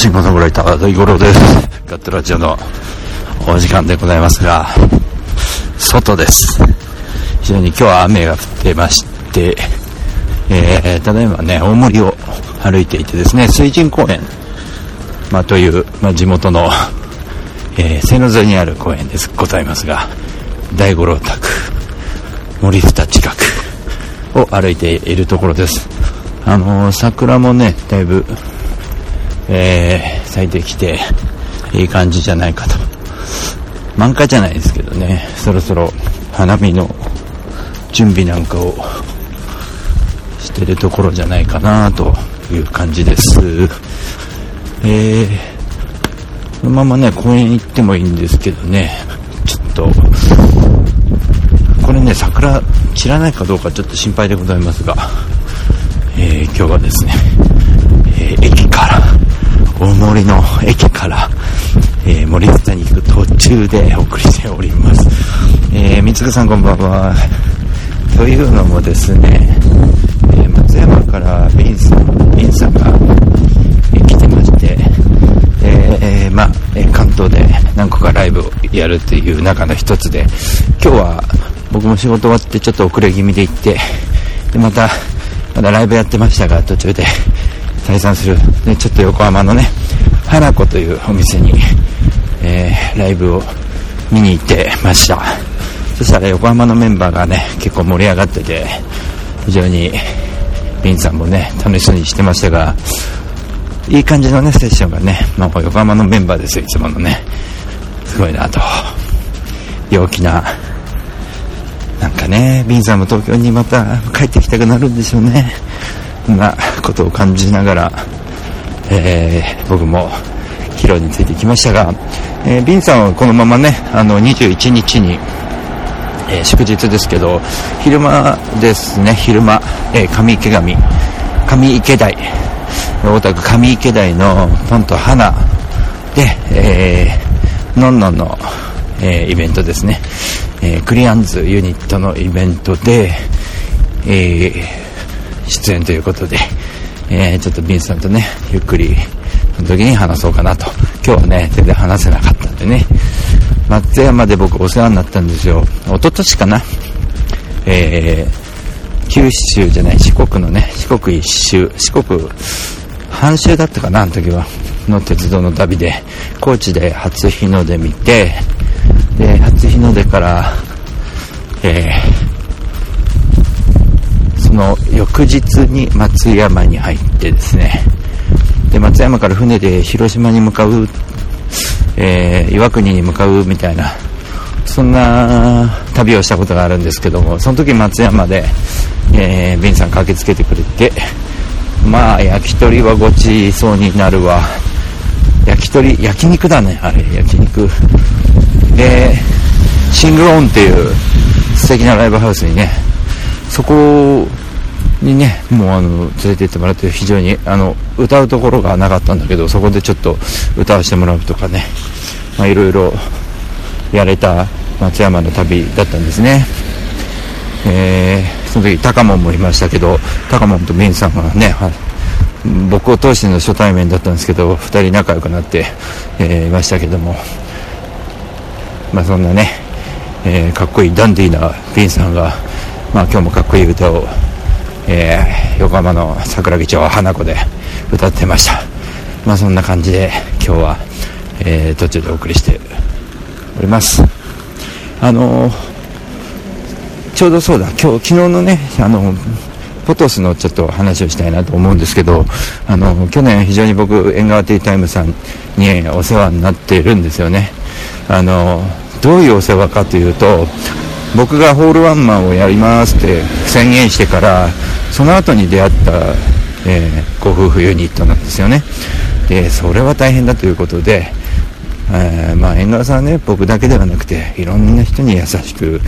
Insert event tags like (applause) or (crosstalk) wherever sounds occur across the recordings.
様こんばんは、シンガーソングライター大五郎です。ガットラジオのお時間でございますが、外です。非常に今日は雨が降ってまして、えー、ただいまね、大森を歩いていてですね、水神公園、まあ、という、まあ、地元の、えー、線路沿いにある公園です、ございますが、大五郎宅、森下近くを歩いているところです。あのー桜もね、だいぶ、えー、咲いてきて、いい感じじゃないかと。満開じゃないですけどね、そろそろ花見の準備なんかをしてるところじゃないかなという感じです。えー、このままね、公園行ってもいいんですけどね、ちょっと、これね、桜散らないかどうかちょっと心配でございますが、えー今日はですね、えー駅から、大森の駅から、えー森下に行く途中でお送りしております。えー、三つさんこんばんは。というのもですね、えー松山からビンさん、ビンさんが、えー来てまして、えーまあ、え関東で何個かライブをやるっていう中の一つで、今日は僕も仕事終わってちょっと遅れ気味で行って、で、また、まだライブやってましたが、途中で退散する。で、ちょっと横浜のね、花子というお店に、えーライブを見に行ってました。そしたら横浜のメンバーがね、結構盛り上がってて、非常に、ビンさんもね、楽しそうにしてましたが、いい感じのね、セッションがね、まあ、横浜のメンバーですよ、いつものね。すごいなと。陽気な、なんかね、ビンさんも東京にまた帰ってきたくなるんでしょうね。なことを感じながら、えー僕も披露についてきましたが、えービンさんはこのままね、あの、21日に、えー祝日ですけど、昼間ですね、昼間、えー上池上、上池台、大田区上池台のポンと花で、えー、のんのんの、えーイベントですね、えークリアンズユニットのイベントで、えー出演ということで、えーちょっとビンさんとね、ゆっくり、その時に話そうかなと。今日はね、全然話せなかったんでね、松山で僕お世話になったんですよ。一昨年かな。えー、九州じゃない、四国のね、四国一周、四国半周だったかな、あの時は。の鉄道の旅で、高知で初日の出見て、で、初日の出から、えー、の翌日に松山に入ってですね、で、松山から船で広島に向かう、えー、岩国に向かうみたいな、そんな旅をしたことがあるんですけども、その時松山で、えー、ビンさん駆けつけてくれて、まあ、焼き鳥はごちそうになるわ。焼き鳥、焼肉だね、あれ、焼肉。で、シングローンっていう素敵なライブハウスにね、そこにね、もうあの、連れて行ってもらって非常に、あの、歌うところがなかったんだけど、そこでちょっと歌わせてもらうとかね、まあいろいろやれた松山の旅だったんですね。えー、その時、高門もいましたけど、高門とビンさんがね、は僕を通しての初対面だったんですけど、二人仲良くなって、えーいましたけども、まあそんなね、えーかっこいいダンディーなビンさんが、まあ今日もかっこいい歌を、えー横浜の桜木町花子で歌ってました。まあそんな感じで今日は、えー途中でお送りしております。あのーちょうどそうだ、今日、昨日のね、あの、ポトスのちょっと話をしたいなと思うんですけど、あの、去年非常に僕、縁側ティータイムさんにお世話になっているんですよね。あの、どういうお世話かというと、僕がホールワンマンをやりますって宣言してから、その後に出会った、えーご夫婦ユニットなんですよね。で、それは大変だということで、えーまあ、縁側さんはね、僕だけではなくて、いろんな人に優しく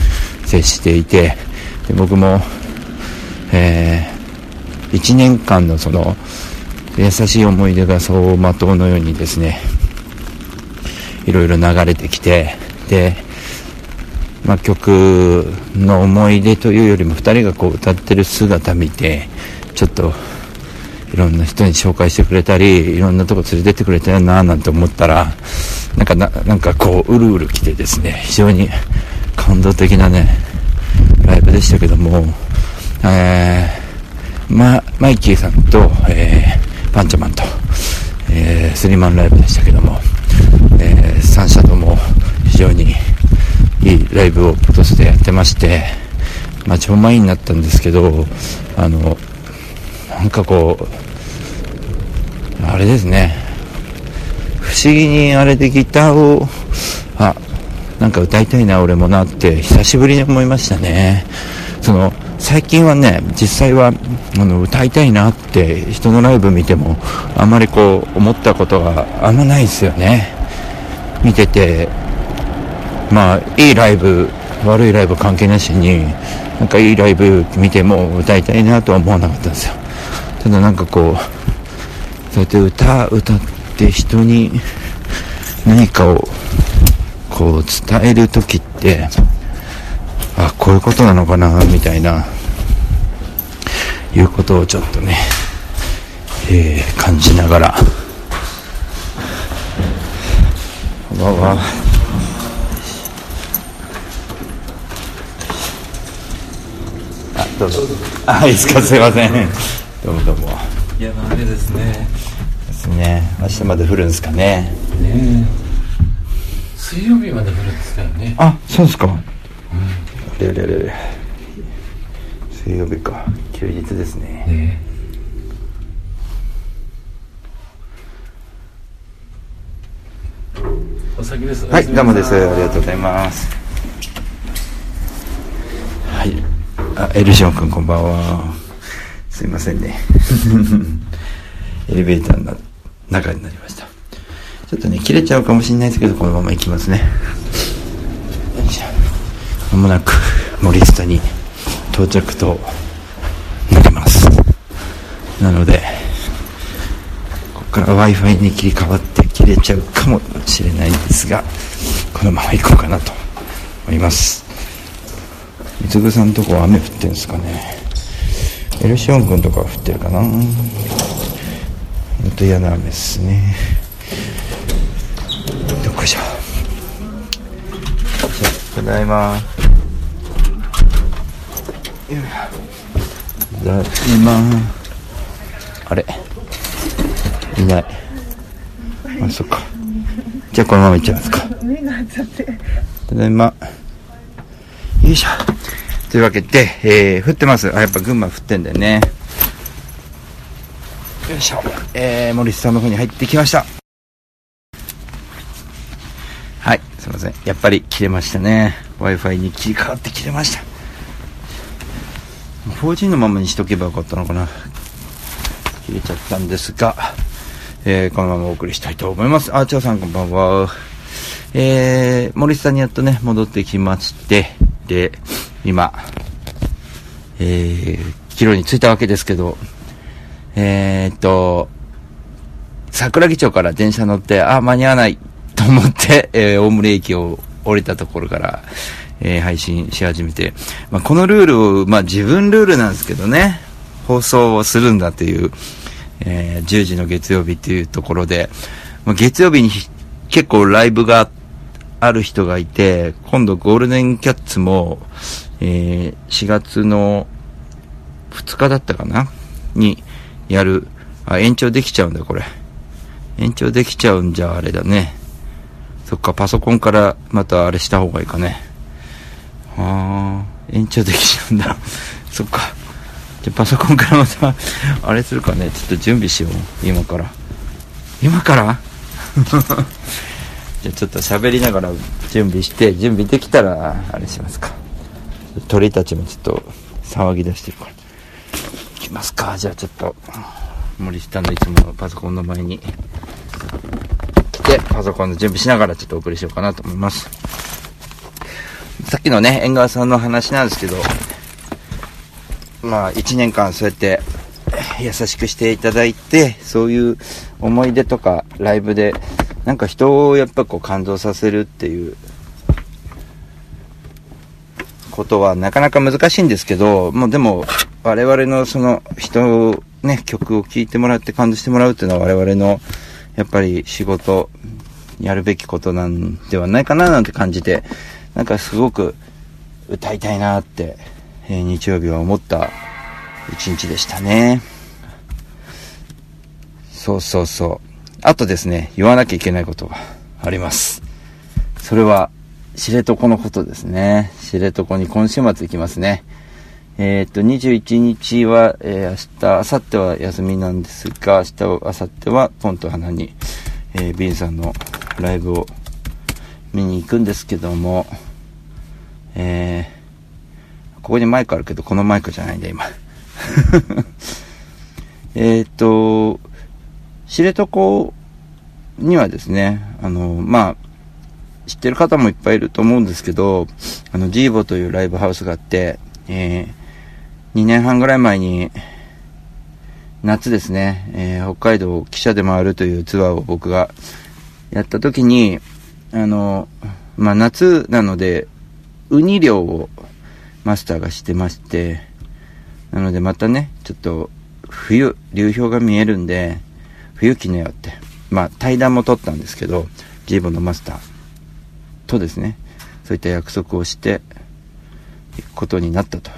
接していて、で僕も、えー1年間のその優しい思い出が走馬灯のようにですねいろいろ流れてきてで、まあ、曲の思い出というよりも2人がこう歌ってる姿見てちょっといろんな人に紹介してくれたりいろんなとこ連れてってくれたよななんて思ったらなんかなんかこううるうる来てですね非常に感動的なねライブでしたけども、えーま、マイキーさんと、えー、パンチャマンと、えー、スリーマンライブでしたけども、えー、3社とも非常にいいライブを今年でやってまして、まあ、超満員になったんですけどあのなんかこうあれですね。不思議にあれでギターをあなんか歌いたいな俺もなって久しぶりに思いましたね。その最近はね実際はあの歌いたいなって人のライブ見てもあんまりこう思ったことがあんまないですよね。見ててまあいいライブ悪いライブ関係なしになんかいいライブ見ても歌いたいなとは思わなかったんですよ。ただなんかこうそうやって歌歌って人に何かをこう伝える時ってあこういうことなのかなみたいないうことをちょっとね、えー、感じながら。こんばんはどうぞ。あいいですかすいません。どうもどうも。いやあれですね。ですね。明日まで降るんですかね。ね水曜日まで降るんですからね。あそうですか、うん、れれれれ水曜日か。休日ですね。ねお先です。はい。どうもです。ありがとうございますはいあエルシオン君こんばんは。すいませんね。(laughs) エレベーターの中になりました。ちょっとね切れちゃうかもしれないですけどこのまま行きますね。まもなく森下に到着となります。なのでここから w i f i に切り替わって切れちゃうかもしれないんですがこのまま行こうかなと思います。三つぐさんのとこは雨降ってんですかね。エルシオン君とかは降ってるかな。ほんと嫌な雨ですね。どこじゃただいま。ただいま。あれ？いない。あそっか。じゃあこのまま行っちゃいますか。ただいまよいしょ。というわけで、えー、降ってます。あやっぱ群馬降ってんだよね。よいしょ。えー、森さんの方に入ってきました。はいすいません。やっぱり切れましたね。W i f i に切り替わって切れました。4G のままにしとけばよかったのかな。切れちゃったんですが、えー、このままお送りしたいと思います。あちょうさんこんばんは。えー、森さんにやっとね戻ってきまして。で今えー、帰路に着いたわけですけどえー、っと桜木町から電車乗ってあ間に合わないと思って、えー、大森駅を降りたところからえー、配信し始めて、まあ、このルールを、まあ、自分ルールなんですけどね、放送をするんだという、えー、10時の月曜日っていうところで、まあ、月曜日に結構ライブがあってある人がいて、今度ゴールデンキャッツも、えー、4月の2日だったかな？にやる。あ、延長できちゃうんだ、これ。延長できちゃうんじゃあれだね。そっか、パソコンからまたあれした方がいいかね。ああ、延長できちゃうんだ。(laughs) そっか。じゃ、パソコンからまた、(laughs) あれするかね。ちょっと準備しよう。今から。今から？(laughs) じゃあ、ちょっと喋りながら準備して、準備できたら、あれしますか。鳥たちもちょっと騒ぎ出してるから。いきますか。じゃあちょっと、森下のいつものパソコンの前に来て、パソコンの準備しながらちょっとお送りしようかなと思います。さっきのね、縁側さんの話なんですけど、まあ、1年間そうやって、優しくしていただいて、そういう思い出とかライブで、なんか人をやっぱこう感動させるっていうことはなかなか難しいんですけど、もうでも我々のその人をね、曲を聴いてもらって感動してもらうっていうのは我々のやっぱり仕事、やるべきことなんではないかななんて感じて、なんかすごく歌いたいなって、えー日曜日は思った一日でしたね。そうそうそう。あとですね、言わなきゃいけないことがあります。それは、知床のことですね。知床に今週末行きますね。えーっと、21日は、えー明日、明後日は休みなんですが、明日、明後日は、ポンと花に、えービンさんのライブを見に行くんですけども、えーここにマイクあるけど、このマイクじゃないんだ、今。(laughs) えっと、知床にはですね、あの、まあ、知ってる方もいっぱいいると思うんですけど、あの、ジーボというライブハウスがあって、えー、2年半ぐらい前に、夏ですね、えー北海道を汽車で回るというツアーを僕がやった時に、あの、まあ、夏なので、ウニ漁をマスターがしてまして、なのでまたね、ちょっと、冬、流氷が見えるんで、冬来ねよって。まあ、対談も取ったんですけど、ジーボのマスターとですね、そういった約束をして、行くことになったと。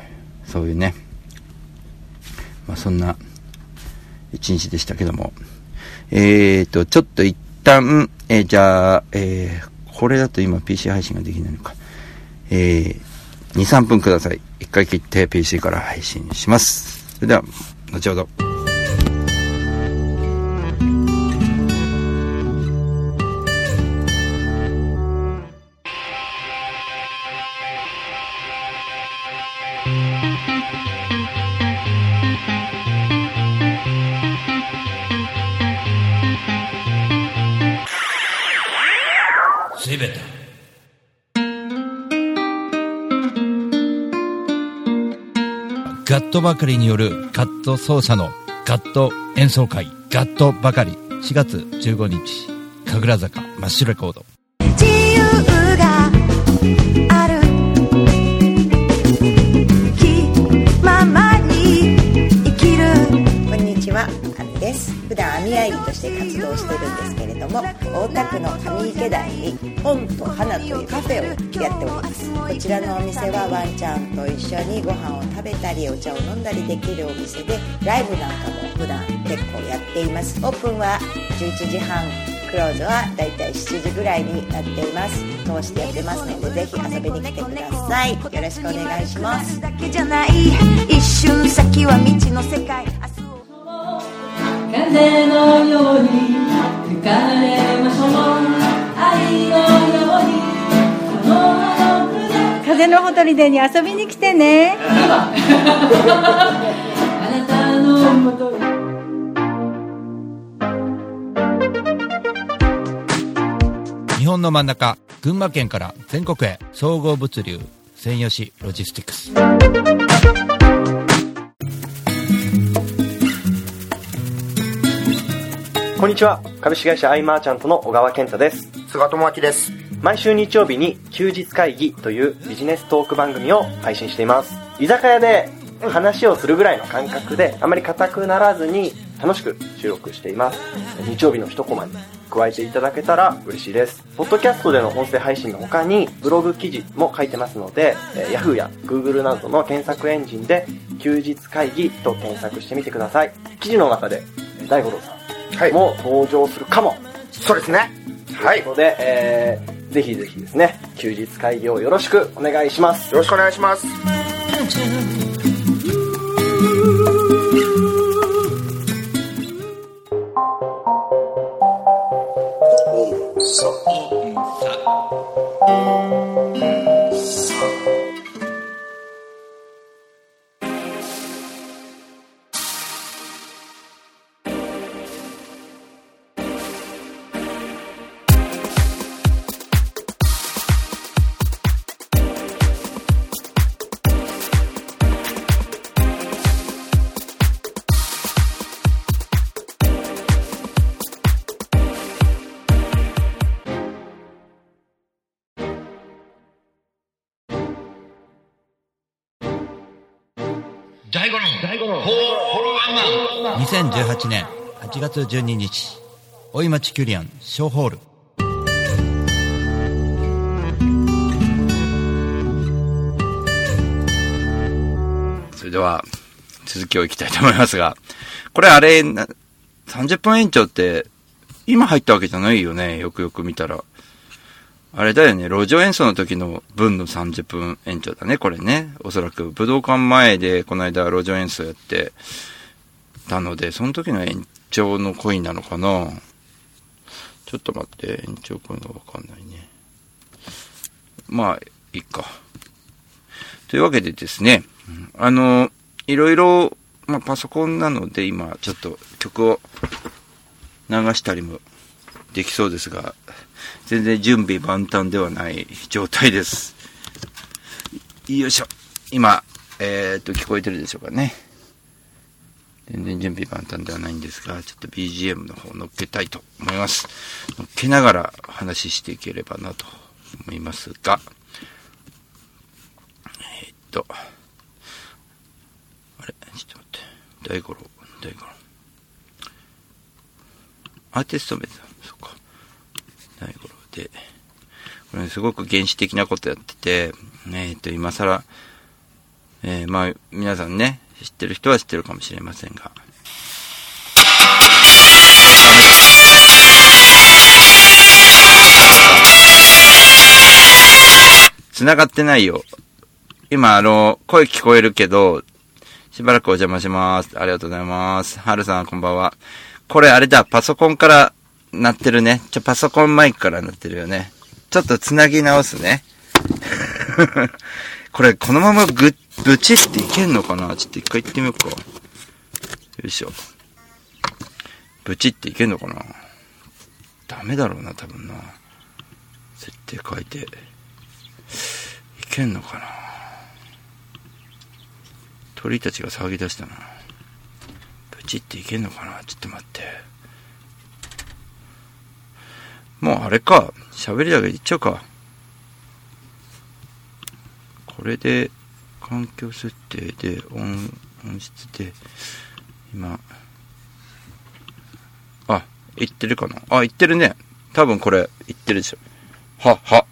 そういうね、まあ、そんな、一日でしたけども。えーと、ちょっと一旦、えーじゃあ、えーこれだと今 PC 配信ができないのか。えー、2、3分ください。一回切って PC から配信します。それでは、後ほど。ばかりによるガット奏者のガット演奏会ガットばかり。4月15日神楽坂真っ白レコードですけれども、大田区の上池台に本と花というカフェをやっております。こちらのお店はワンちゃんと一緒にご飯を食べたりお茶を飲んだりできるお店で、ライブなんかも普段結構やっています。オープンは11時半。クローズはだいたい7時ぐらいになっています通してやってますのでぜひ遊びに来てくださいよろしくお願いします一瞬先は未知の世界風のように吹かれましょう。愛のようにこの葉の筆風のほとりでに遊びに来てね。あなたのもとに日本の真ん中群馬県から全国へ総合物流専用紙ロジスティクスこんにちは。株式会社アイマーチャントの小川健太です。菅智明です。毎週日曜日に休日会議というビジネストーク番組を配信しています。居酒屋で話をするぐらいの感覚であまり硬くならずに楽しく収録しています。日曜日の一コマに加えていただけたら嬉しいです。ポッドキャストでの音声配信の他にブログ記事も書いてますので、えー Yahoo や Google などの検索エンジンで休日会議と検索してみてください。記事の中でえー大五郎さんはい。も登場するかも、はい、そうですね。はい。ということで、えー、ぜひぜひですね休日会議をよろしくお願いします。よろしくお願いします。大阪2018年8月12日。大井町キュリアン小ホール。それでは、続きをいきたいと思いますが、これあれ、な30分延長って、今入ったわけじゃないよね、よくよく見たら。あれだよね、路上演奏の時の分の30分延長だね、これね。おそらく武道館前でこの間路上演奏やってたので、その時の延長のコインなのかなちょっと待って、延長コインがわかんないね。まあ、いいか。というわけでですね、あの、いろいろ、まあ、パソコンなので今、ちょっと曲を流したりもできそうですが、全然準備万端ではない状態です。よいしょ。今、えー、っと、聞こえてるでしょうかね。全然準備万端ではないんですが、ちょっと BGM の方乗っけたいと思います。乗っけながら話していければなと思いますが、えーっと、あれ？ちょっと待って。大五郎、大五郎。アーティスト名だ。そっか。大五郎。これすごく原始的なことやってて、えーっと、今更、えー、まあ、皆さんね、知ってる人は知ってるかもしれませんが。繋がってないよ。今、あの、声聞こえるけど、しばらくお邪魔します。ありがとうございます。はるさん、こんばんは。これあれだ、パソコンから鳴ってるね。ちょ、パソコンマイクから鳴ってるよね。ちょっと繋ぎ直すね。(laughs) これ、このままぐ、ぶちっていけんのかな？ちょっと一回行ってみようか。よいしょ。ぶちっていけんのかな？ダメだろうな、多分な。設定変えて。いけんのかな？鳥たちが騒ぎ出したな。ブチっていけんのかな？ちょっと待って。もうあれか。喋りだけで言っちゃうか。これで、環境設定で、音、音質で、今、あ、言ってるかな？あ、言ってるね。多分これ、言ってるでしょ。は、は。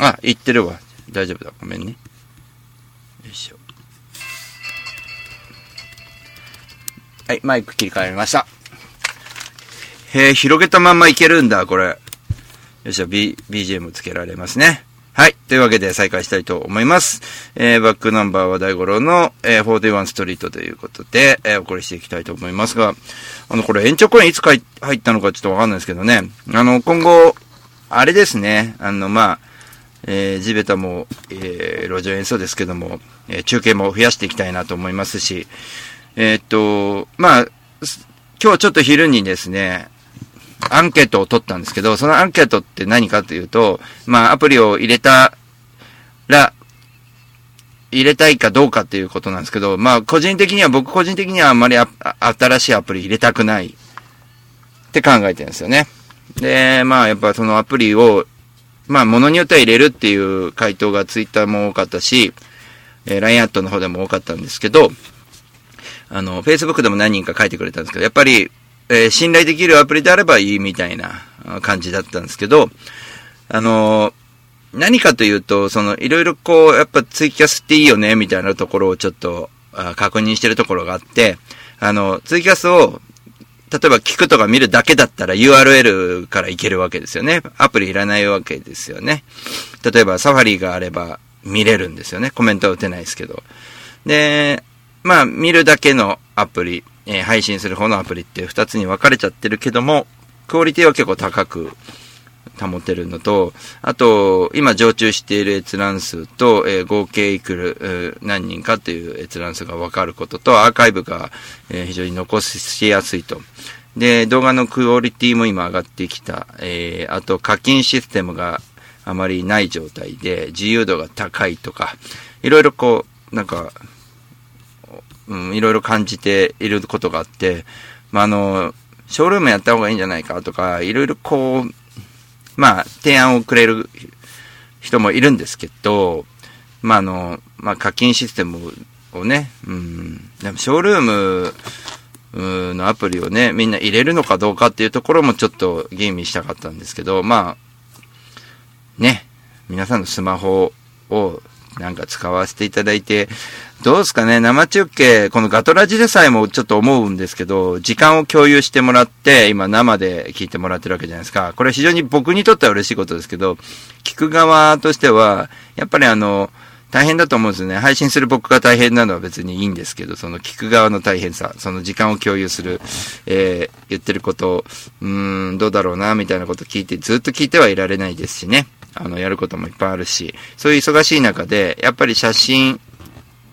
あ、言ってるわ。大丈夫だ。ごめんね。よいしょ。はい、マイク切り替えました。へえ、広げたまんまいけるんだ、これ。よっしゃ、B、BGM つけられますね。はい。というわけで再開したいと思います。えー、バックナンバーは大五郎の、えー、41ストリートということで、えー、お送りしていきたいと思いますが、あの、これ延長コインいつか入ったのかちょっとわかんないですけどね。あの、今後、あれですね。あの、まあ、えー、地べたも、えー、路上演奏ですけども、えー、中継も増やしていきたいなと思いますし、えーっと、まあ、今日ちょっと昼にですね、アンケートを取ったんですけど、そのアンケートって何かというと、まあ、アプリを入れたら、入れたいかどうかっていうことなんですけど、まあ、個人的には、僕個人的にはあんまり新しいアプリ入れたくないって考えてるんですよね。で、まあ、やっぱそのアプリを、まあ、ものによっては入れるっていう回答がツイッターも多かったし、えー、LINE アットの方でも多かったんですけど、あの、Facebook でも何人か書いてくれたんですけど、やっぱり、えー信頼できるアプリであればいいみたいな感じだったんですけど、あの何かというと、その、いろいろこう、やっぱツイキャスっていいよね、みたいなところをちょっと、確認してるところがあって、あの、ツイキャスを、例えば聞くとか見るだけだったら URL からいけるわけですよね。アプリいらないわけですよね。例えばサファリがあれば見れるんですよね。コメントは打てないですけど。で、まあ見るだけのアプリ、えー配信する方のアプリって二つに分かれちゃってるけども、クオリティは結構高く保てるのと、あと、今常駐している閲覧数と、えー合計いくる、えー何人かっていう閲覧数が分かることと、アーカイブが、えー非常に残しやすいと。で、動画のクオリティも今上がってきた。えあと課金システムがあまりない状態で、自由度が高いとか、いろいろこう、なんか、うん、いろいろ感じていることがあって、まあ、あの、ショールームやった方がいいんじゃないかとか、いろいろこう、まあ、提案をくれる人もいるんですけど、まあ、あの、まあ、課金システムをね、うん。でもショールームのアプリをね、みんな入れるのかどうかっていうところもちょっと吟味したかったんですけど、まあ、ね、皆さんのスマホをなんか使わせていただいて、どうですかね、生中継、このガトラジでさえもちょっと思うんですけど、時間を共有してもらって、今生で聞いてもらってるわけじゃないですか。これ非常に僕にとっては嬉しいことですけど、聞く側としては、やっぱりあの、大変だと思うんですよね。配信する僕が大変なのは別にいいんですけど、その聞く側の大変さ、その時間を共有する、えー、言ってること、うーん、どうだろうな、みたいなこと聞いて、ずっと聞いてはいられないですしね。あの、やることもいっぱいあるし、そういう忙しい中で、やっぱり写真、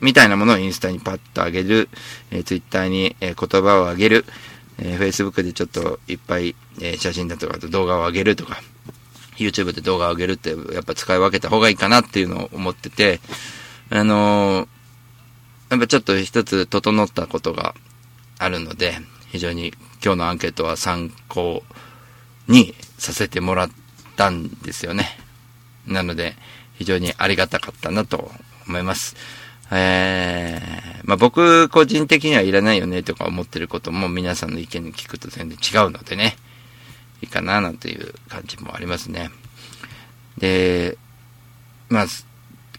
みたいなものをインスタにパッと上げる、えー、ツイッターに、えー言葉を上げる、えー、Facebook でちょっといっぱい、えー写真だとかと動画を上げるとか、YouTube で動画を上げるってやっぱ使い分けた方がいいかなっていうのを思ってて、あのやっぱちょっと一つ整ったことがあるので、非常に今日のアンケートは参考にさせてもらったんですよね。なので、非常にありがたかったなと思います。えー、まあ僕個人的にはいらないよねとか思ってることも皆さんの意見に聞くと全然違うのでね、いいかななんていう感じもありますね。で、まあ、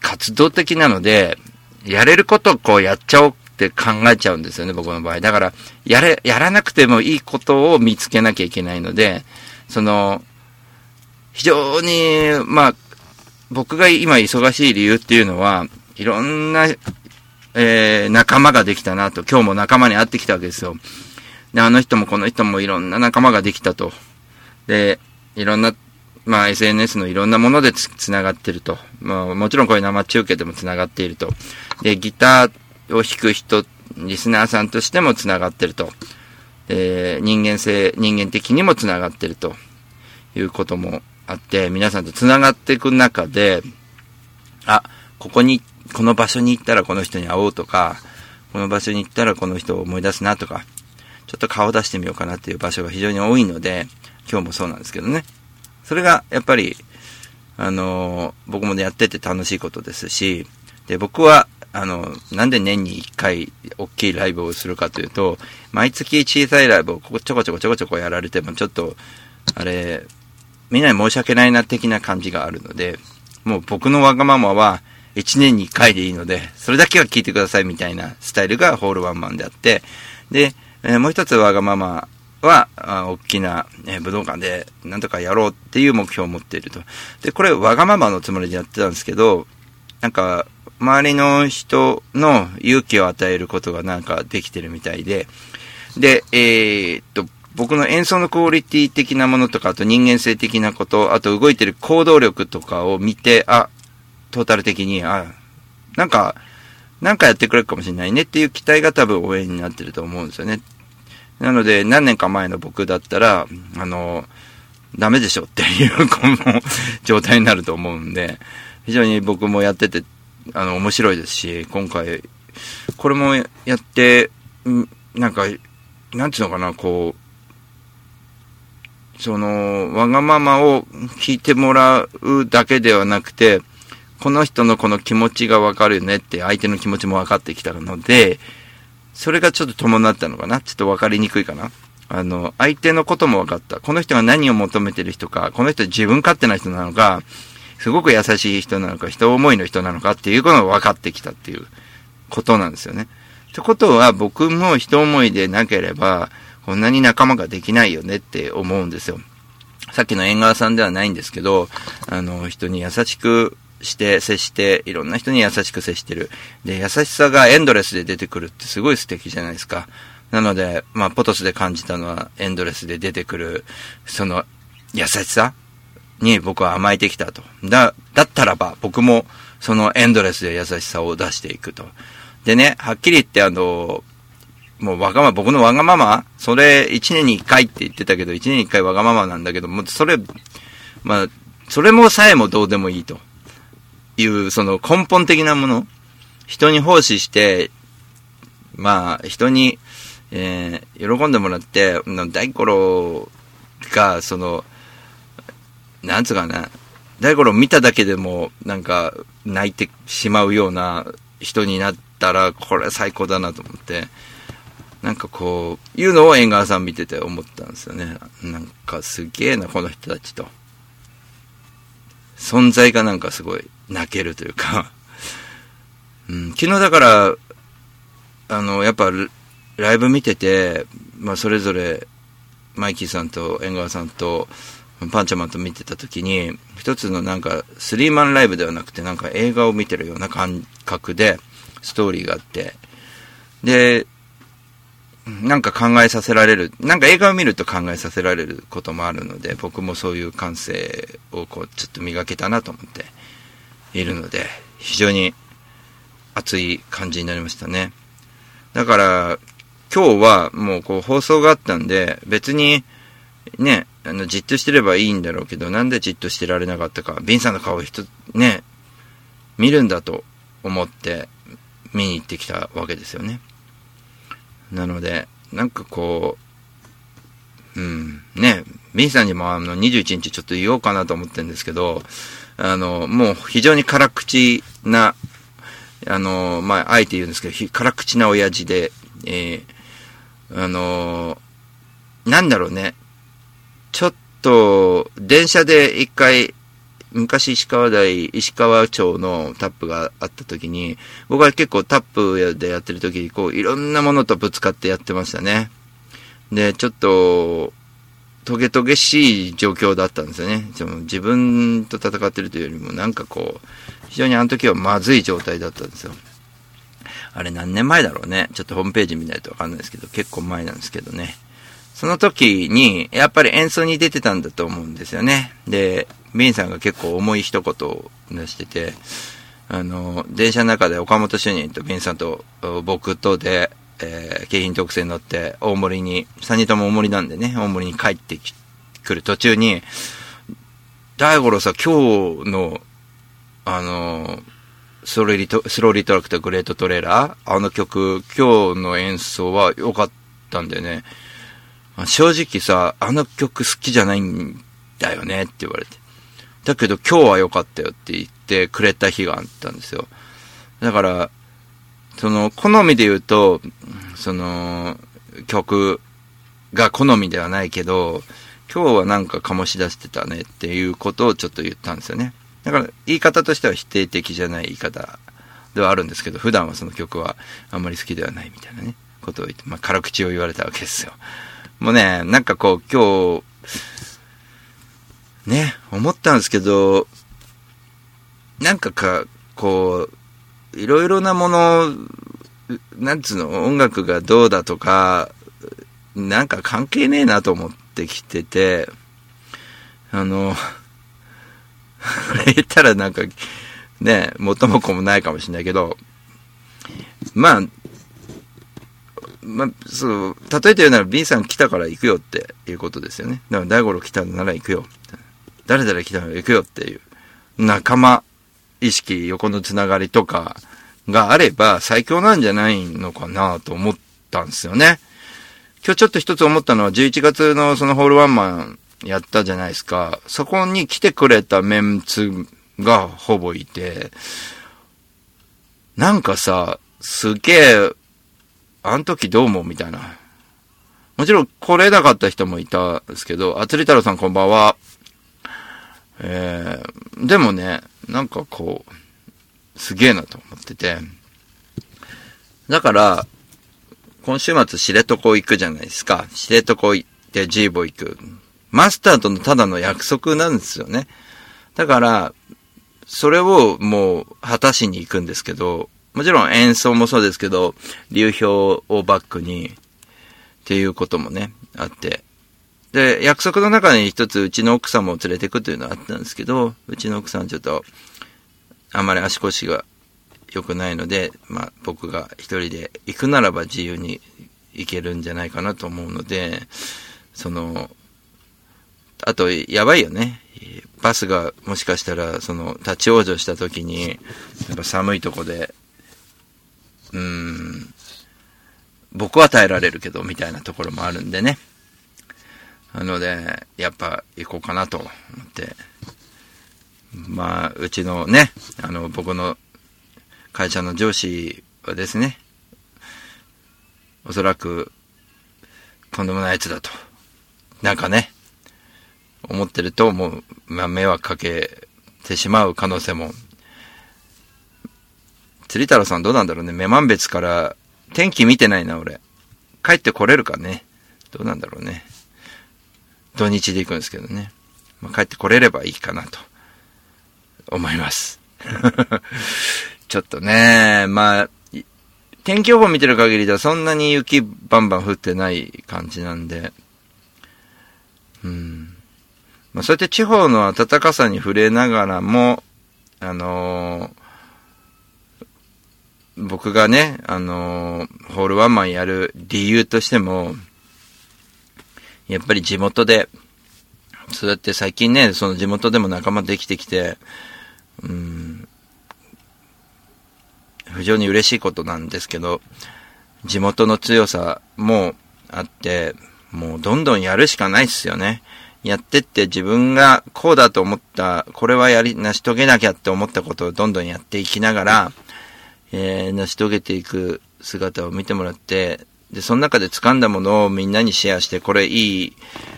活動的なので、やれることをこうやっちゃおうって考えちゃうんですよね、僕の場合。だから、やれ、やらなくてもいいことを見つけなきゃいけないので、その、非常に、まあ、僕が今忙しい理由っていうのは、いろんな、えー、仲間ができたなと、今日も仲間に会ってきたわけですよ。で、あの人もこの人もいろんな仲間ができたと。で、いろんな、まあ SNS のいろんなものでつつながってると。まあもちろんこういう生中継でもつながっていると。で、ギターを弾く人、リスナーさんとしてもつながってると。で、人間性、人間的にもつながってるということもあって、皆さんとつながっていく中で、あ、ここに、この場所に行ったらこの人に会おうとか、この場所に行ったらこの人を思い出すなとか、ちょっと顔出してみようかなっていう場所が非常に多いので、今日もそうなんですけどね。それがやっぱり、あの僕もねやってて楽しいことですし、で、僕は、あの、なんで年に1回大きいライブをするかというと、毎月小さいライブをこちょこちょこちょこちょこやられてもちょっと、あれ、みんなに申し訳ないな的な感じがあるので、もう僕のわがままは1年に1回でいいので、それだけは聞いてくださいみたいなスタイルがホールワンマンであって、で、えーもう一つわがままは、あ大きな、えー武道館でなんとかやろうっていう目標を持っていると。で、これわがままのつもりでやってたんですけど、なんか、周りの人の勇気を与えることがなんかできてるみたいで、で、えーっと、僕の演奏のクオリティ的なものとか、あと人間性的なこと、あと動いてる行動力とかを見て、あ、トータル的に、あ、なんか、なんかやってくれるかもしれないねっていう期待が多分応援になってると思うんですよね。なので、何年か前の僕だったら、あの、ダメでしょっていう、この状態になると思うんで、非常に僕もやってて、あの、面白いですし、今回、これもやって、なんか、なんていうのかな、こう、その、わがままを聞いてもらうだけではなくて、この人のこの気持ちがわかるよねって、相手の気持ちも分かってきたので、それがちょっと伴ったのかな？ちょっと分かりにくいかな？あの、相手のことも分かった。この人が何を求めてる人か、この人自分勝手な人なのか、すごく優しい人なのか、人思いの人なのかっていうことが分かってきたっていうことなんですよね。ってことは僕も人思いでなければ、こんなに仲間ができないよねって思うんですよ。さっきの縁側さんではないんですけど、あの、人に優しくして、接して、いろんな人に優しく接してる。で、優しさがエンドレスで出てくるってすごい素敵じゃないですか。なので、まあ、ポトスで感じたのは、エンドレスで出てくる、その、優しさに僕は甘えてきたと。だ、だったらば、僕も、そのエンドレスで優しさを出していくと。でね、はっきり言って、あの、もうわがまま、僕のわがままそれ、一年に一回って言ってたけど、一年に一回わがままなんだけど、もうそれ、まあ、それもさえもどうでもいいと。いう、その根本的なもの。人に奉仕して、まあ、人に、えー喜んでもらって、な大五郎が、その、なんつうかな、大五郎見ただけでも、なんか、泣いてしまうような人になったら、これ最高だなと思って、なんかこう、いうのを縁側さん見てて思ったんですよね。なんかすげえな、この人たちと。存在がなんかすごい泣けるというか、(laughs) うん、昨日だから、あの、やっぱライブ見てて、まあそれぞれ、マイキーさんと縁側さんと、パンチャマンと見てた時に、一つのなんか、スリーマンライブではなくて、なんか映画を見てるような感覚で、ストーリーがあって、で、なんか考えさせられる、なんか映画を見ると考えさせられることもあるので、僕もそういう感性をこう、ちょっと磨けたなと思って。いるので、非常に熱い感じになりましたね。だから、今日はもうこう放送があったんで、別にね、あの、じっとしてればいいんだろうけど、なんでじっとしてられなかったか、ビンさんの顔を人、ね、見るんだと思って見に行ってきたわけですよね。なので、なんかこう、うん、ね、ビンさんにもあの21日ちょっと言おうかなと思ってるんですけど、あの、もう非常に辛口な、あの、まあ、あえて言うんですけど、辛口な親父で、えー、あの、なんだろうね、ちょっと、電車で一回、昔石川台、石川町のタップがあった時に、僕は結構タップでやってる時に、こう、いろんなものとぶつかってやってましたね。で、ちょっと、トゲトゲしい状況だったんですよね。その自分と戦ってるというよりも、なんかこう、非常にあの時はまずい状態だったんですよ。あれ何年前だろうね。ちょっとホームページ見ないとわかんないですけど、結構前なんですけどね。その時に、やっぱり演奏に出てたんだと思うんですよね。で、ミンさんが結構重い一言を出してて、あの、電車の中で岡本主任とミンさんと僕とで、えー、京浜特線乗って大森に、3人とも大森なんでね、大森に帰ってくる途中に、大五郎さ、今日の、あの、スローリトスローリトラックとグレートトレーラーあの曲、今日の演奏は良かったんだよね。正直さ、あの曲好きじゃないんだよねって言われて。だけど今日は良かったよって言ってくれた日があったんですよ。だから、その、好みで言うと、その、曲が好みではないけど、今日はなんか醸し出してたねっていうことをちょっと言ったんですよね。だから、言い方としては否定的じゃない言い方ではあるんですけど、普段はその曲はあんまり好きではないみたいなね、ことを言って、まあ、辛口を言われたわけですよ。もうね、なんかこう、今日、ね、思ったんですけど、なんかか、こう、いろいろなもの、なんつうの、音楽がどうだとか、なんか関係ねえなと思ってきてて、あの、こ (laughs) れ言ったらなんか、ね、元も子もないかもしれないけど、まあ、まあ、そう、例えて言うなら B さん来たから行くよっていうことですよね。だから大五郎来たなら行くよ。誰々来たら行くよっていう仲間意識、横のつながりとかがあれば最強なんじゃないのかなと思ったんですよね。今日ちょっと一つ思ったのは11月のそのホールワンマンやったじゃないですか。そこに来てくれたメンツがほぼいて、なんかさ、すげえあの時どう思うみたいな。もちろん来れなかった人もいたんですけど、あつり太郎さんこんばんは。えー、でもね、なんかこう、すげえなと思ってて。だから、今週末知床行くじゃないですか。知床行ってジーボ行く。マスターとのただの約束なんですよね。だから、それをもう果たしに行くんですけど、もちろん演奏もそうですけど、流氷をバックに、っていうこともね、あって。で、約束の中に一つうちの奥さんも連れてくというのはあったんですけど、うちの奥さんちょっと、あんまり足腰が良くないので、まあ僕が一人で行くならば自由に行けるんじゃないかなと思うので、その、あと、やばいよね。バスがもしかしたら、その、立ち往生した時に、やっぱ寒いとこで、うーん、僕は耐えられるけど、みたいなところもあるんでね。なので、やっぱ行こうかなと思って。まあ、うちのね、あの、僕の会社の上司はですね、おそらく、とんでもないやつだと。なんかね、思ってると、もう、まあ、迷惑かけてしまう可能性も。釣り太郎さんどうなんだろうね。女満別から天気見てないな、俺。帰ってこれるかね。どうなんだろうね。土日で行くんですけどね。まあ、帰ってこれればいいかなと、思います。(laughs) ちょっとね、まあ、天気予報見てる限りではそんなに雪バンバン降ってない感じなんで、うん。まあ、そうやって地方の暖かさに触れながらも、あのー僕がね、あのーホールワンマンやる理由としても、やっぱり地元で、そうやって最近ね、その地元でも仲間できてきて、うん、非常に嬉しいことなんですけど、地元の強さもあって、もうどんどんやるしかないっすよね。やってって自分がこうだと思った、これはやり、成し遂げなきゃって思ったことをどんどんやっていきながら、えー成し遂げていく姿を見てもらって、で、その中で掴んだものをみんなにシェアして、これいい、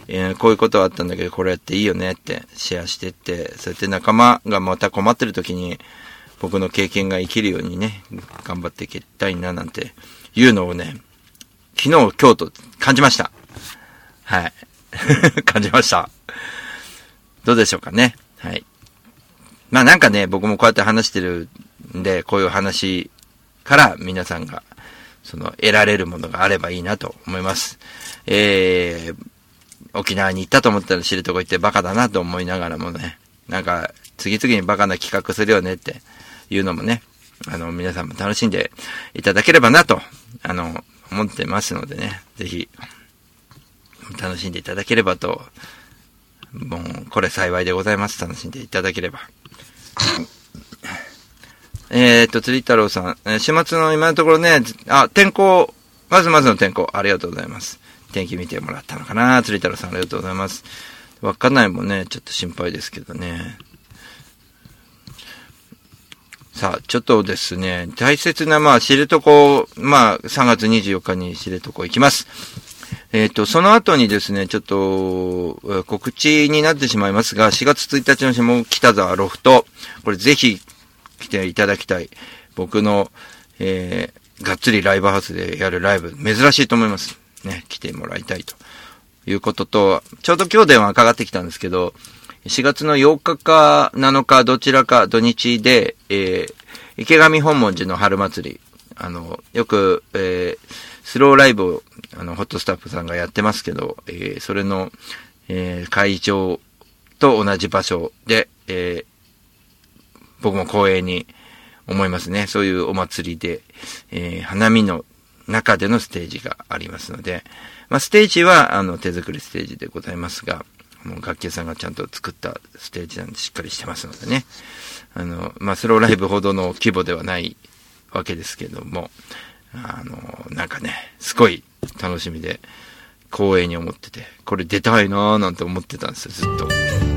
えーこういうことはあったんだけど、これやっていいよねってシェアしてって、そうやって仲間がまた困ってる時に、僕の経験が生きるようにね、頑張っていきたいななんていうのをね、昨日、今日と感じました。はい。(laughs) 感じました。どうでしょうかね。はい。まあなんかね、僕もこうやって話してるんで、こういう話から皆さんが、その、得られるものがあればいいなと思います。えー、沖縄に行ったと思ったら知るとこ行ってバカだなと思いながらもね、なんか、次々にバカな企画するよねっていうのもね、あの、皆さんも楽しんでいただければなと、あの、思ってますのでね、ぜひ、楽しんでいただければと、もう、これ幸いでございます。楽しんでいただければ。えーっと、釣り太郎さん、えー週末の今のところね、あ、天候、まずまずの天候、ありがとうございます。天気見てもらったのかな釣り太郎さん、ありがとうございます。稚内もね、ちょっと心配ですけどね。さあ、ちょっとですね、大切な、まあ、知床、まあ、3月24日に知床行きます。えっ、と、その後にですね、ちょっと、告知になってしまいますが、4月1日の下北沢ロフト、これぜひ来ていただきたい。僕の、えー、がっつりライブハウスでやるライブ、珍しいと思います。ね、来てもらいたいということと、ちょうど今日電話かかってきたんですけど、4月の8日か7日どちらか土日で、えー、池上本門寺の春祭り、あの、よく、えー、スローライブを、あの、ホットスタッフさんがやってますけど、えー、それの、えー、会場と同じ場所で、えー、僕も光栄に思いますね。そういうお祭りで、えー、花見の中でのステージがありますので、まあ、ステージは、あの、手作りステージでございますが、もう楽器屋さんがちゃんと作ったステージなんでしっかりしてますのでね。あの、まあ、スローライブほどの規模ではないわけですけども、あの、なんかね、すごい楽しみで、光栄に思ってて、これ出たいなーなんて思ってたんですよ、ずっと。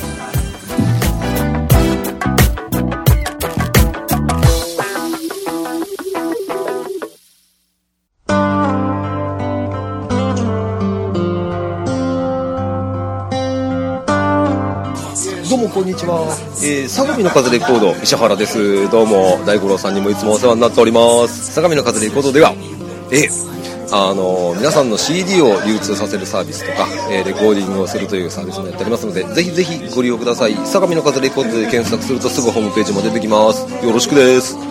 こんにちは、えー、相模の風レコード石原です。どうも大五郎さんにもいつもお世話になっております。相模の風レコードではえあの皆さんの CD を流通させるサービスとか、えーレコーディングをするというサービスもやっておりますのでぜひぜひご利用ください。相模の風レコードで検索するとすぐホームページも出てきます。よろしくです。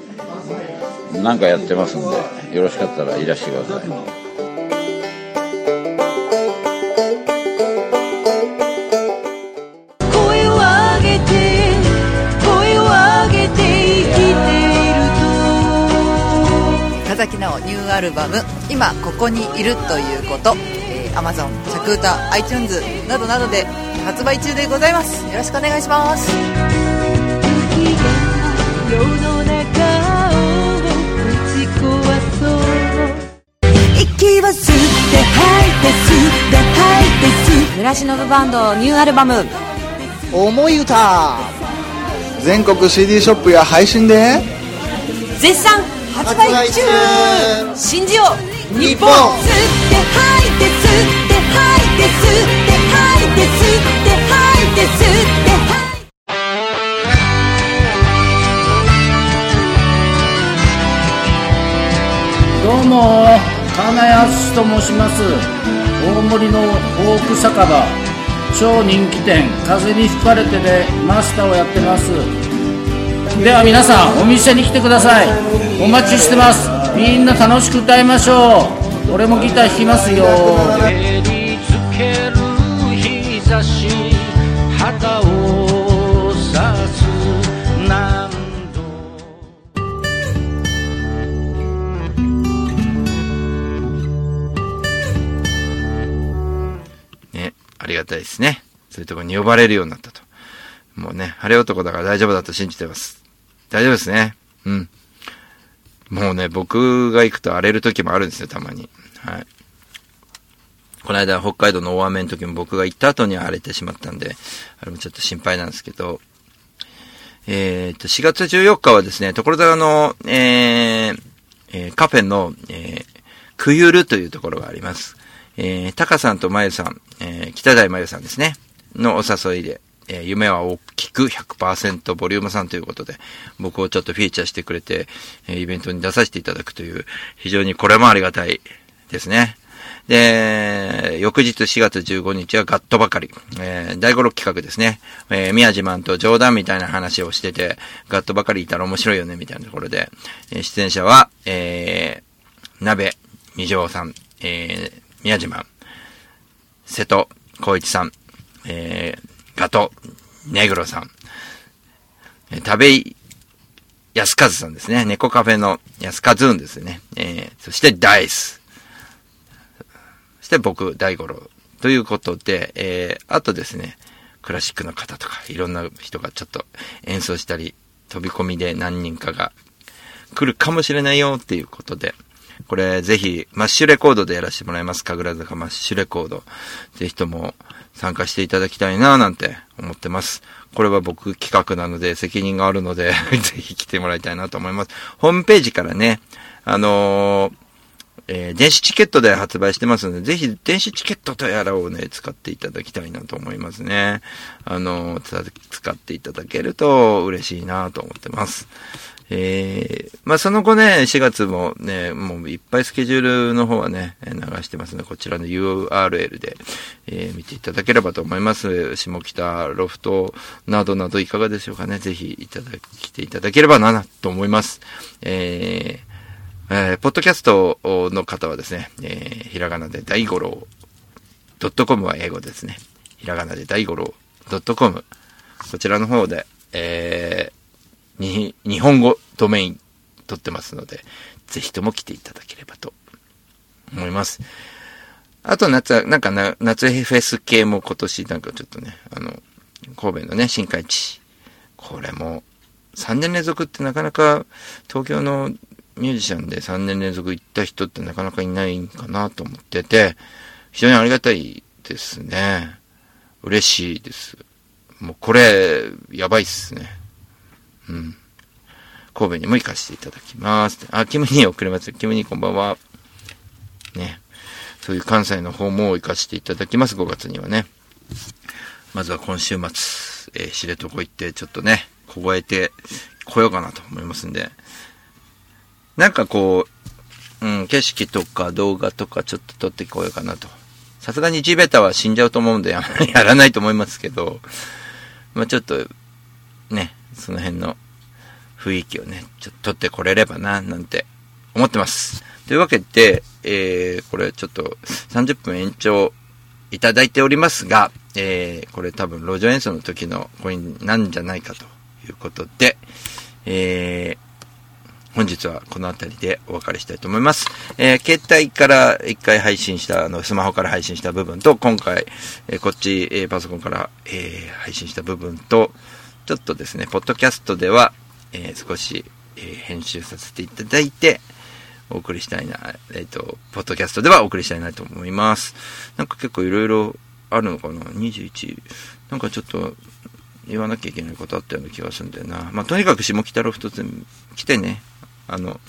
何かやってますんでよろしかったらいらしてください。声を上げて声を上げて生きている田崎直ニューアルバム「今ここにいるということ」えー、Amazon、着歌、iTunes などなどで発売中でございます。よろしくお願いします息を吸って吐いて吸って吐いて吸村忍バンドニューアルバム「思い歌」全国 CD ショップや配信で。絶賛。発売中。信じよう日本。吸って吐いて吸って吐いて吸って吐いて吸って吐いて吸って吐いてどうも金安と申します。大森のフォーク酒場。超人気店。風に吹かれてでマスターをやってます。では皆さんお店に来てください。お待ちしてます。みんな楽しく歌いましょう。俺もギター弾きますよ。照りつける日差し。がたいですね。そういうところに呼ばれるようになったと。もうね、晴れ男だから大丈夫だと信じてます。大丈夫ですね。うん。もうね、僕が行くと荒れる時もあるんですよ、たまに。はい。この間、北海道の大雨の時も僕が行った後に荒れてしまったんで、あれもちょっと心配なんですけど、えっ、と、4月14日はですね、所沢の、えーえーカフェの、えー、くゆるというところがあります。えー、タカさんとまゆさん、えー、北台まゆさんですね、のお誘いで、えー夢は大きく100%ボリューム3ということで、僕をちょっとフィーチャーしてくれて、えイベントに出させていただくという、非常にこれもありがたいですね。で、翌日4月15日はガットばかり、えー第5、6企画ですね。えー宮島と冗談みたいな話をしてて、ガットばかりいたら面白いよね、みたいなところで、えー出演者は、えー、鍋、二条さん、えー、宮島、瀬戸光一さん、えー、ガト、ネグロさん、えー、食べい、安和さんですね。猫カフェの安和んですね。えー、そしてダイス。そして僕、大五郎。ということで、えー、あとですね、クラシックの方とか、いろんな人がちょっと演奏したり、飛び込みで何人かが来るかもしれないよっていうことで、これぜひ、マッシュレコードでやらせてもらいます。神楽坂マッシュレコード。ぜひとも参加していただきたいなぁなんて思ってます。これは僕企画なので責任があるので、(laughs) ぜひ来てもらいたいなと思います。ホームページからね、あのーえー電子チケットで発売してますので、ぜひ電子チケットとやらをね、使っていただきたいなと思いますね。あの使っていただけると嬉しいなと思ってます。えー、まあ、その後ね、4月もね、もういっぱいスケジュールの方はね、流してますので、こちらの URL で、えー見ていただければと思います。下北ロフトなどなどいかがでしょうかね。ぜひいただきていただければな、と思います。えーえーポッドキャストの方はですね、えーひらがなで大五郎、ドットコムは英語ですね。ひらがなで大五郎、ドットコム。こちらの方で、えーに、日本語ドメイン撮ってますので、ぜひとも来ていただければと思います。あと夏は、なんか、夏フェス系も今年なんかちょっとね、あの、神戸のね、新海地。これも、3年連続ってなかなか東京のミュージシャンで3年連続行った人ってなかなかいないんかなと思ってて、非常にありがたいですね。嬉しいです。もうこれ、やばいっすね。うん。神戸にも行かせていただきます。あ、キムに送れます。キムにこんばんは。ね。そういう関西の方も行かせていただきます。5月にはね。まずは今週末、えー、知床行って、ちょっとね、凍えてこようかなと思いますんで。なんかこう、うん、景色とか動画とかちょっと撮ってこようかなと。さすがに地べたは死んじゃうと思うんで、やらないと思いますけど、まあちょっと、ね、その辺の雰囲気をね、ちょっと撮ってこれればな、なんて思ってます。というわけで、えー、これちょっと30分延長いただいておりますが、えー、これ多分路上演奏の時のこれなんじゃないかということで、えー、本日はこの辺りでお別れしたいと思います。えー、携帯から一回配信した、あの、スマホから配信した部分と、今回、えー、こっち、えー、パソコンから、えー、配信した部分と、ちょっとですね、ポッドキャストでは、えー、少し、えー、編集させていただいて、お送りしたいな、えっ、と、ポッドキャストではお送りしたいなと思います。なんか結構いろいろあるのかな ?21。なんかちょっと言わなきゃいけないことあったような気がするんだよな。まあ、とにかく下北ロフトで来てね。あの、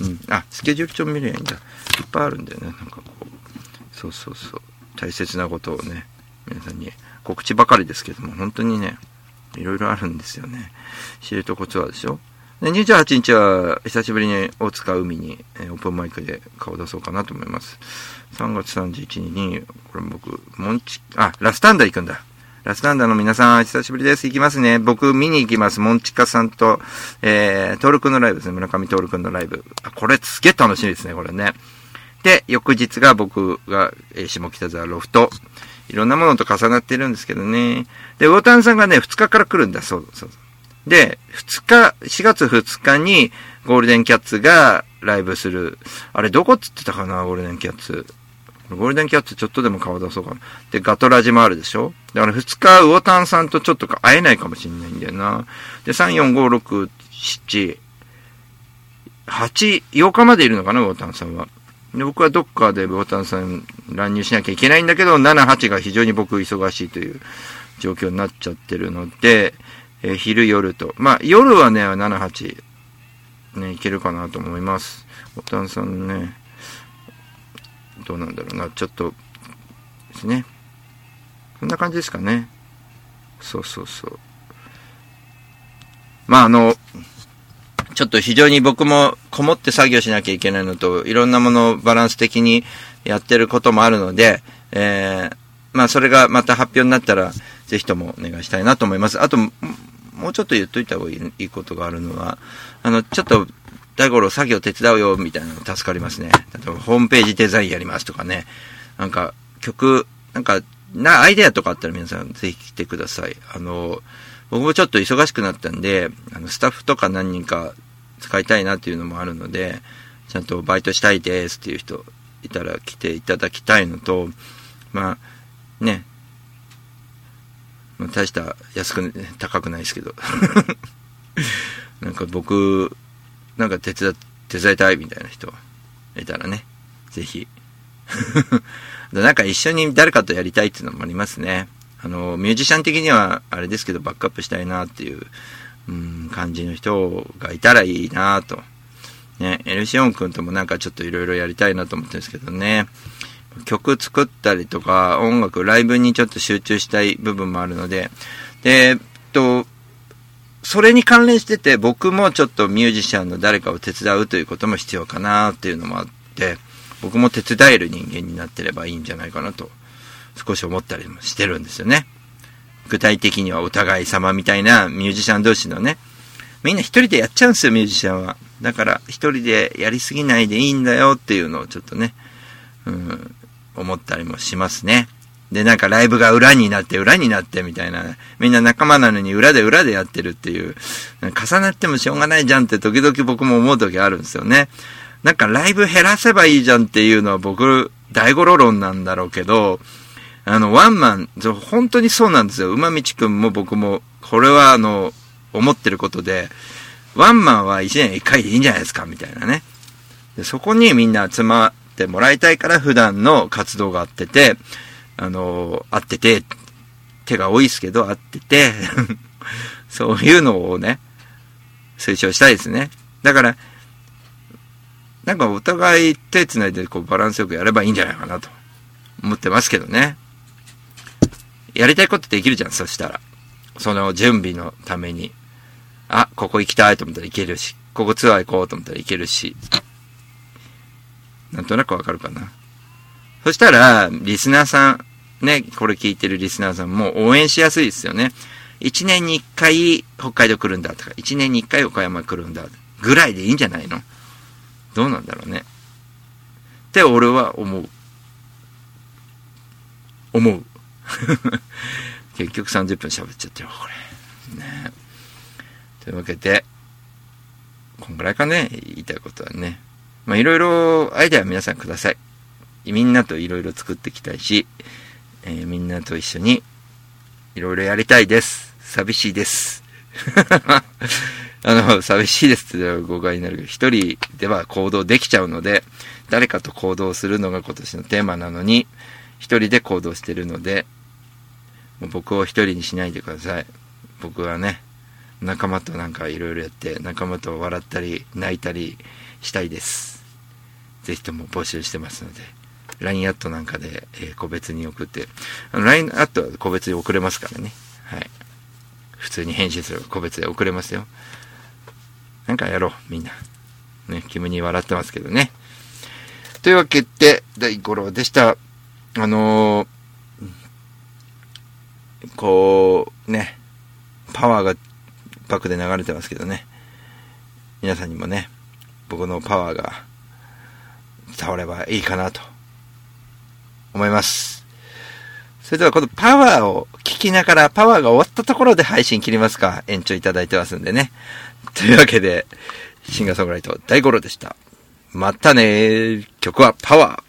うん。あ、スケジュール帳見ればいいんだ。いっぱいあるんだよね。なんかこう。そうそうそう。大切なことをね、皆さんに告知ばかりですけども、本当にね、いろいろあるんですよね。知床ツアーでしょ？で、28日は久しぶりに大塚海に、え、オープンマイクで顔出そうかなと思います。3月31日に、これ僕、モンチ、あ、ラスタンダ行くんだ。ラスタンダの皆さん、久しぶりです。行きますね。僕、見に行きます。モンチカさんと、えー、トールくんのライブですね。村上トールくんのライブ。あ、これすげえ楽しみですね、これね。で、翌日が僕が、えー、下北沢ロフト。いろんなものと重なってるんですけどね。で、ウォータンさんがね、2日から来るんだ。そうそう。で、2日、4月2日にゴールデンキャッツがライブする。あれ、どこっつってたかな、ゴールデンキャッツ。ゴールデンキャッツちょっとでも顔出そうかな。で、ガトラジもあるでしょ？だから2日、ウオタンさんとちょっと会えないかもしれないんだよな。で、3、4、5、6、7、8、8日までいるのかな、ウオタンさんは。で僕はどっかでウォータンさん乱入しなきゃいけないんだけど、7、8が非常に僕忙しいという状況になっちゃってるので、えー、昼夜と。まあ、夜はね、7、8、ね、いけるかなと思います。ウォータンさんね、どうなんだろうな、ちょっと、ですね。こんな感じですかね。そうそうそう。まあ、あの、ちょっと非常に僕もこもって作業しなきゃいけないのと、いろんなものをバランス的にやってることもあるので、えー、まあそれがまた発表になったら、ぜひともお願いしたいなと思います。あと、もうちょっと言っといた方がいいことがあるのは、あの、ちょっと、大五郎作業手伝うよ、みたいなの助かりますね。例えば、ホームページデザインやりますとかね。なんか、曲、なんか、な、アイデアとかあったら皆さんぜひ来てください。あの、僕もちょっと忙しくなったんで、あの、スタッフとか何人か使いたいなっていうのもあるので、ちゃんとバイトしたいですっていう人いたら来ていただきたいのと、まあ、ね、まあ、大した安く、高くないですけど、(laughs) なんか僕、なんか手伝、手伝いたいみたいな人いたらね、ぜひ。(laughs) なんか一緒に誰かとやりたいっていうのもありますね。あの、ミュージシャン的にはあれですけど、バックアップしたいなっていう、感じの人がいたらいいなと。ね、エルシオン君ともなんかちょっといろいろやりたいなと思ってるんですけどね。曲作ったりとか、音楽、ライブにちょっと集中したい部分もあるので、で、えっと、それに関連してて、僕もちょっとミュージシャンの誰かを手伝うということも必要かなっていうのもあって、僕も手伝える人間になってればいいんじゃないかなと、少し思ったりもしてるんですよね。具体的にはお互い様みたいなミュージシャン同士のね、みんな一人でやっちゃうんですよ、ミュージシャンは。だから、一人でやりすぎないでいいんだよっていうのをちょっとね、うん、思ったりもしますね。で、なんかライブが裏になって、裏になってみたいな、みんな仲間なのに裏で裏でやってるっていう、重なってもしょうがないじゃんって時々僕も思う時あるんですよね。なんかライブ減らせばいいじゃんっていうのは僕、大五郎論なんだろうけど、あの、ワンマン、本当にそうなんですよ。馬道くんも僕も、これはあの、思ってることで、ワンマンは1年1回でいいんじゃないですか、みたいなね。でそこにみんな集まってもらいたいから普段の活動があってて、あの、あってて、手が多いですけど、あってて、(laughs) そういうのをね、推奨したいですね。だから、なんかお互い手繋いでこうバランスよくやればいいんじゃないかなと思ってますけどね。やりたいことできるじゃん、そしたら。その準備のために。あ、ここ行きたいと思ったら行けるし、ここツアー行こうと思ったら行けるし。なんとなくわかるかな。そしたら、リスナーさん、ね、これ聞いてるリスナーさんも応援しやすいですよね。一年に一回北海道来るんだとか、一年に一回岡山来るんだぐらいでいいんじゃないの？どうなんだろうね。って俺は思う。思う。(laughs) 結局30分喋っちゃったよ、これ。ねというわけで、こんぐらいかね、言いたいことはね。まあ、いろいろアイデア皆さんください。みんなといろいろ作っていきたいし、えー、みんなと一緒にいろいろやりたいです。寂しいです。(laughs) あの、寂しいですって誤解になるけど、一人では行動できちゃうので、誰かと行動するのが今年のテーマなのに、一人で行動してるので、僕を一人にしないでください。僕はね、仲間となんかいろいろやって、仲間と笑ったり、泣いたりしたいです。ぜひとも募集してますので、LINE アットなんかで、えー個別に送って、LINE アットは個別に送れますからね。はい。普通に返信すれば個別で送れますよ。なんかやろう、みんな。ね、君に笑ってますけどね。というわけで、第5郎でした。あのーこう、ね、パワーがバックで流れてますけどね。皆さんにもね、僕のパワーが伝わればいいかなと思います。それではこのパワーを聞きながら、パワーが終わったところで配信切りますか延長いただいてますんでね。というわけで、シンガーソングライト大五郎でした。またねー曲はパワー。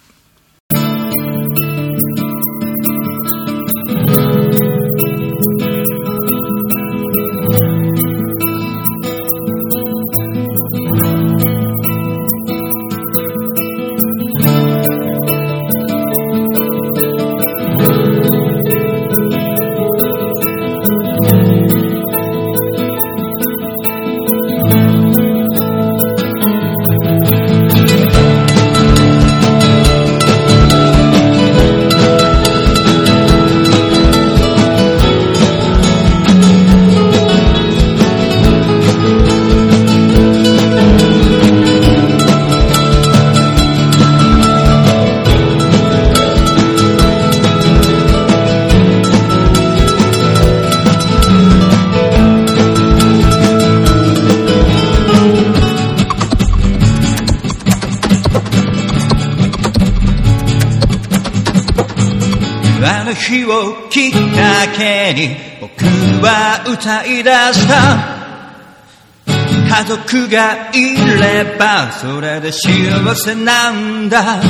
めに僕は歌い出した家族がいればそれで幸せなんだ。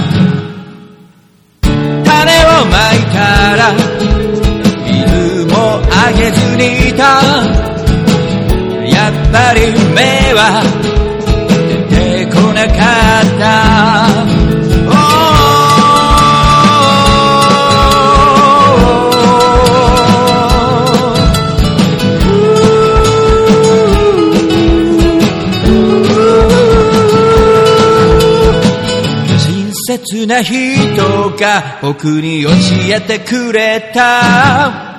種をまいたら水もあげずにいた。やっぱり切な人が僕に教えてくれた。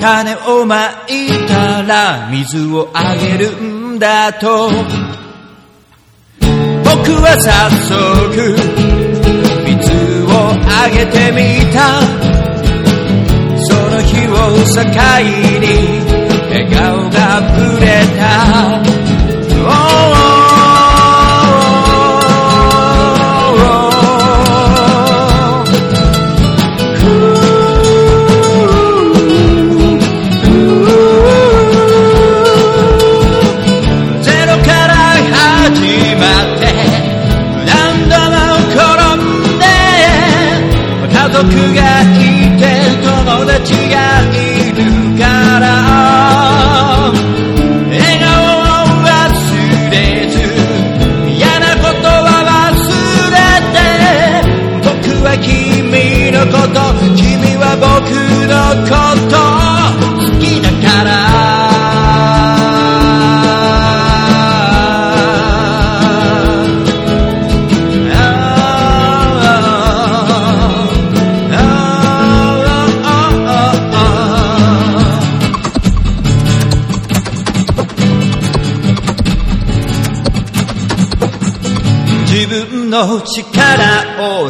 種をまいたら水をあげるんだと。僕は早速水をあげてみた。その日を境に笑顔がぶれた。が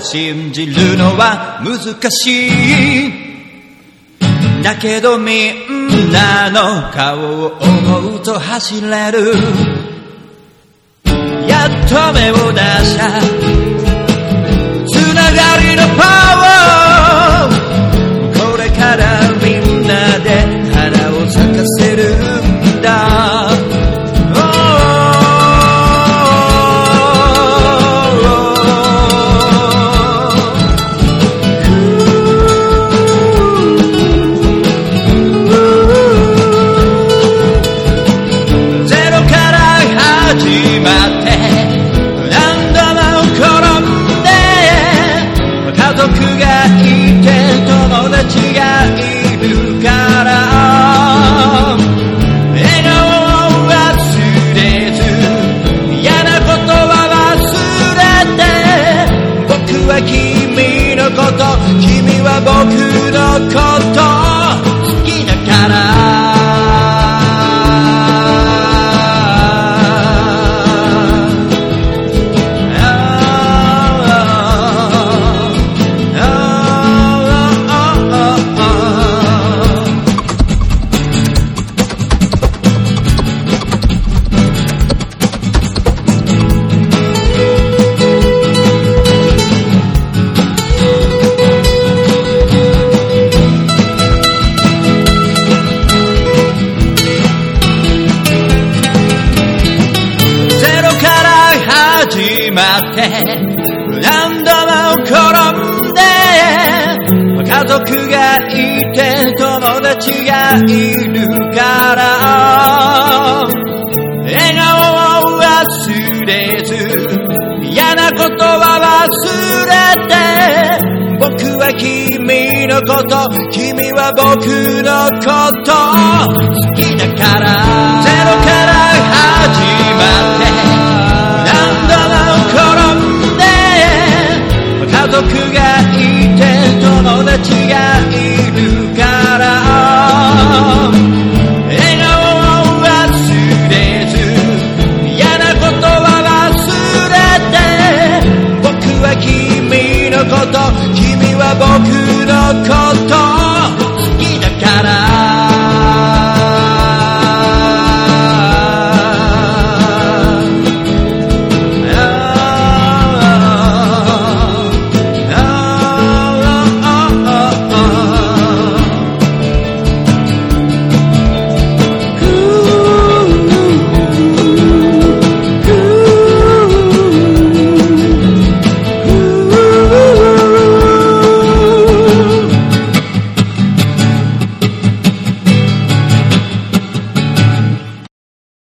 信じるのは難しい。だけどみんなの顔を思うと走れる。やっと目を出した。つながりのパワー。は君のこと君は僕のこと。好きだからゼロから始まる。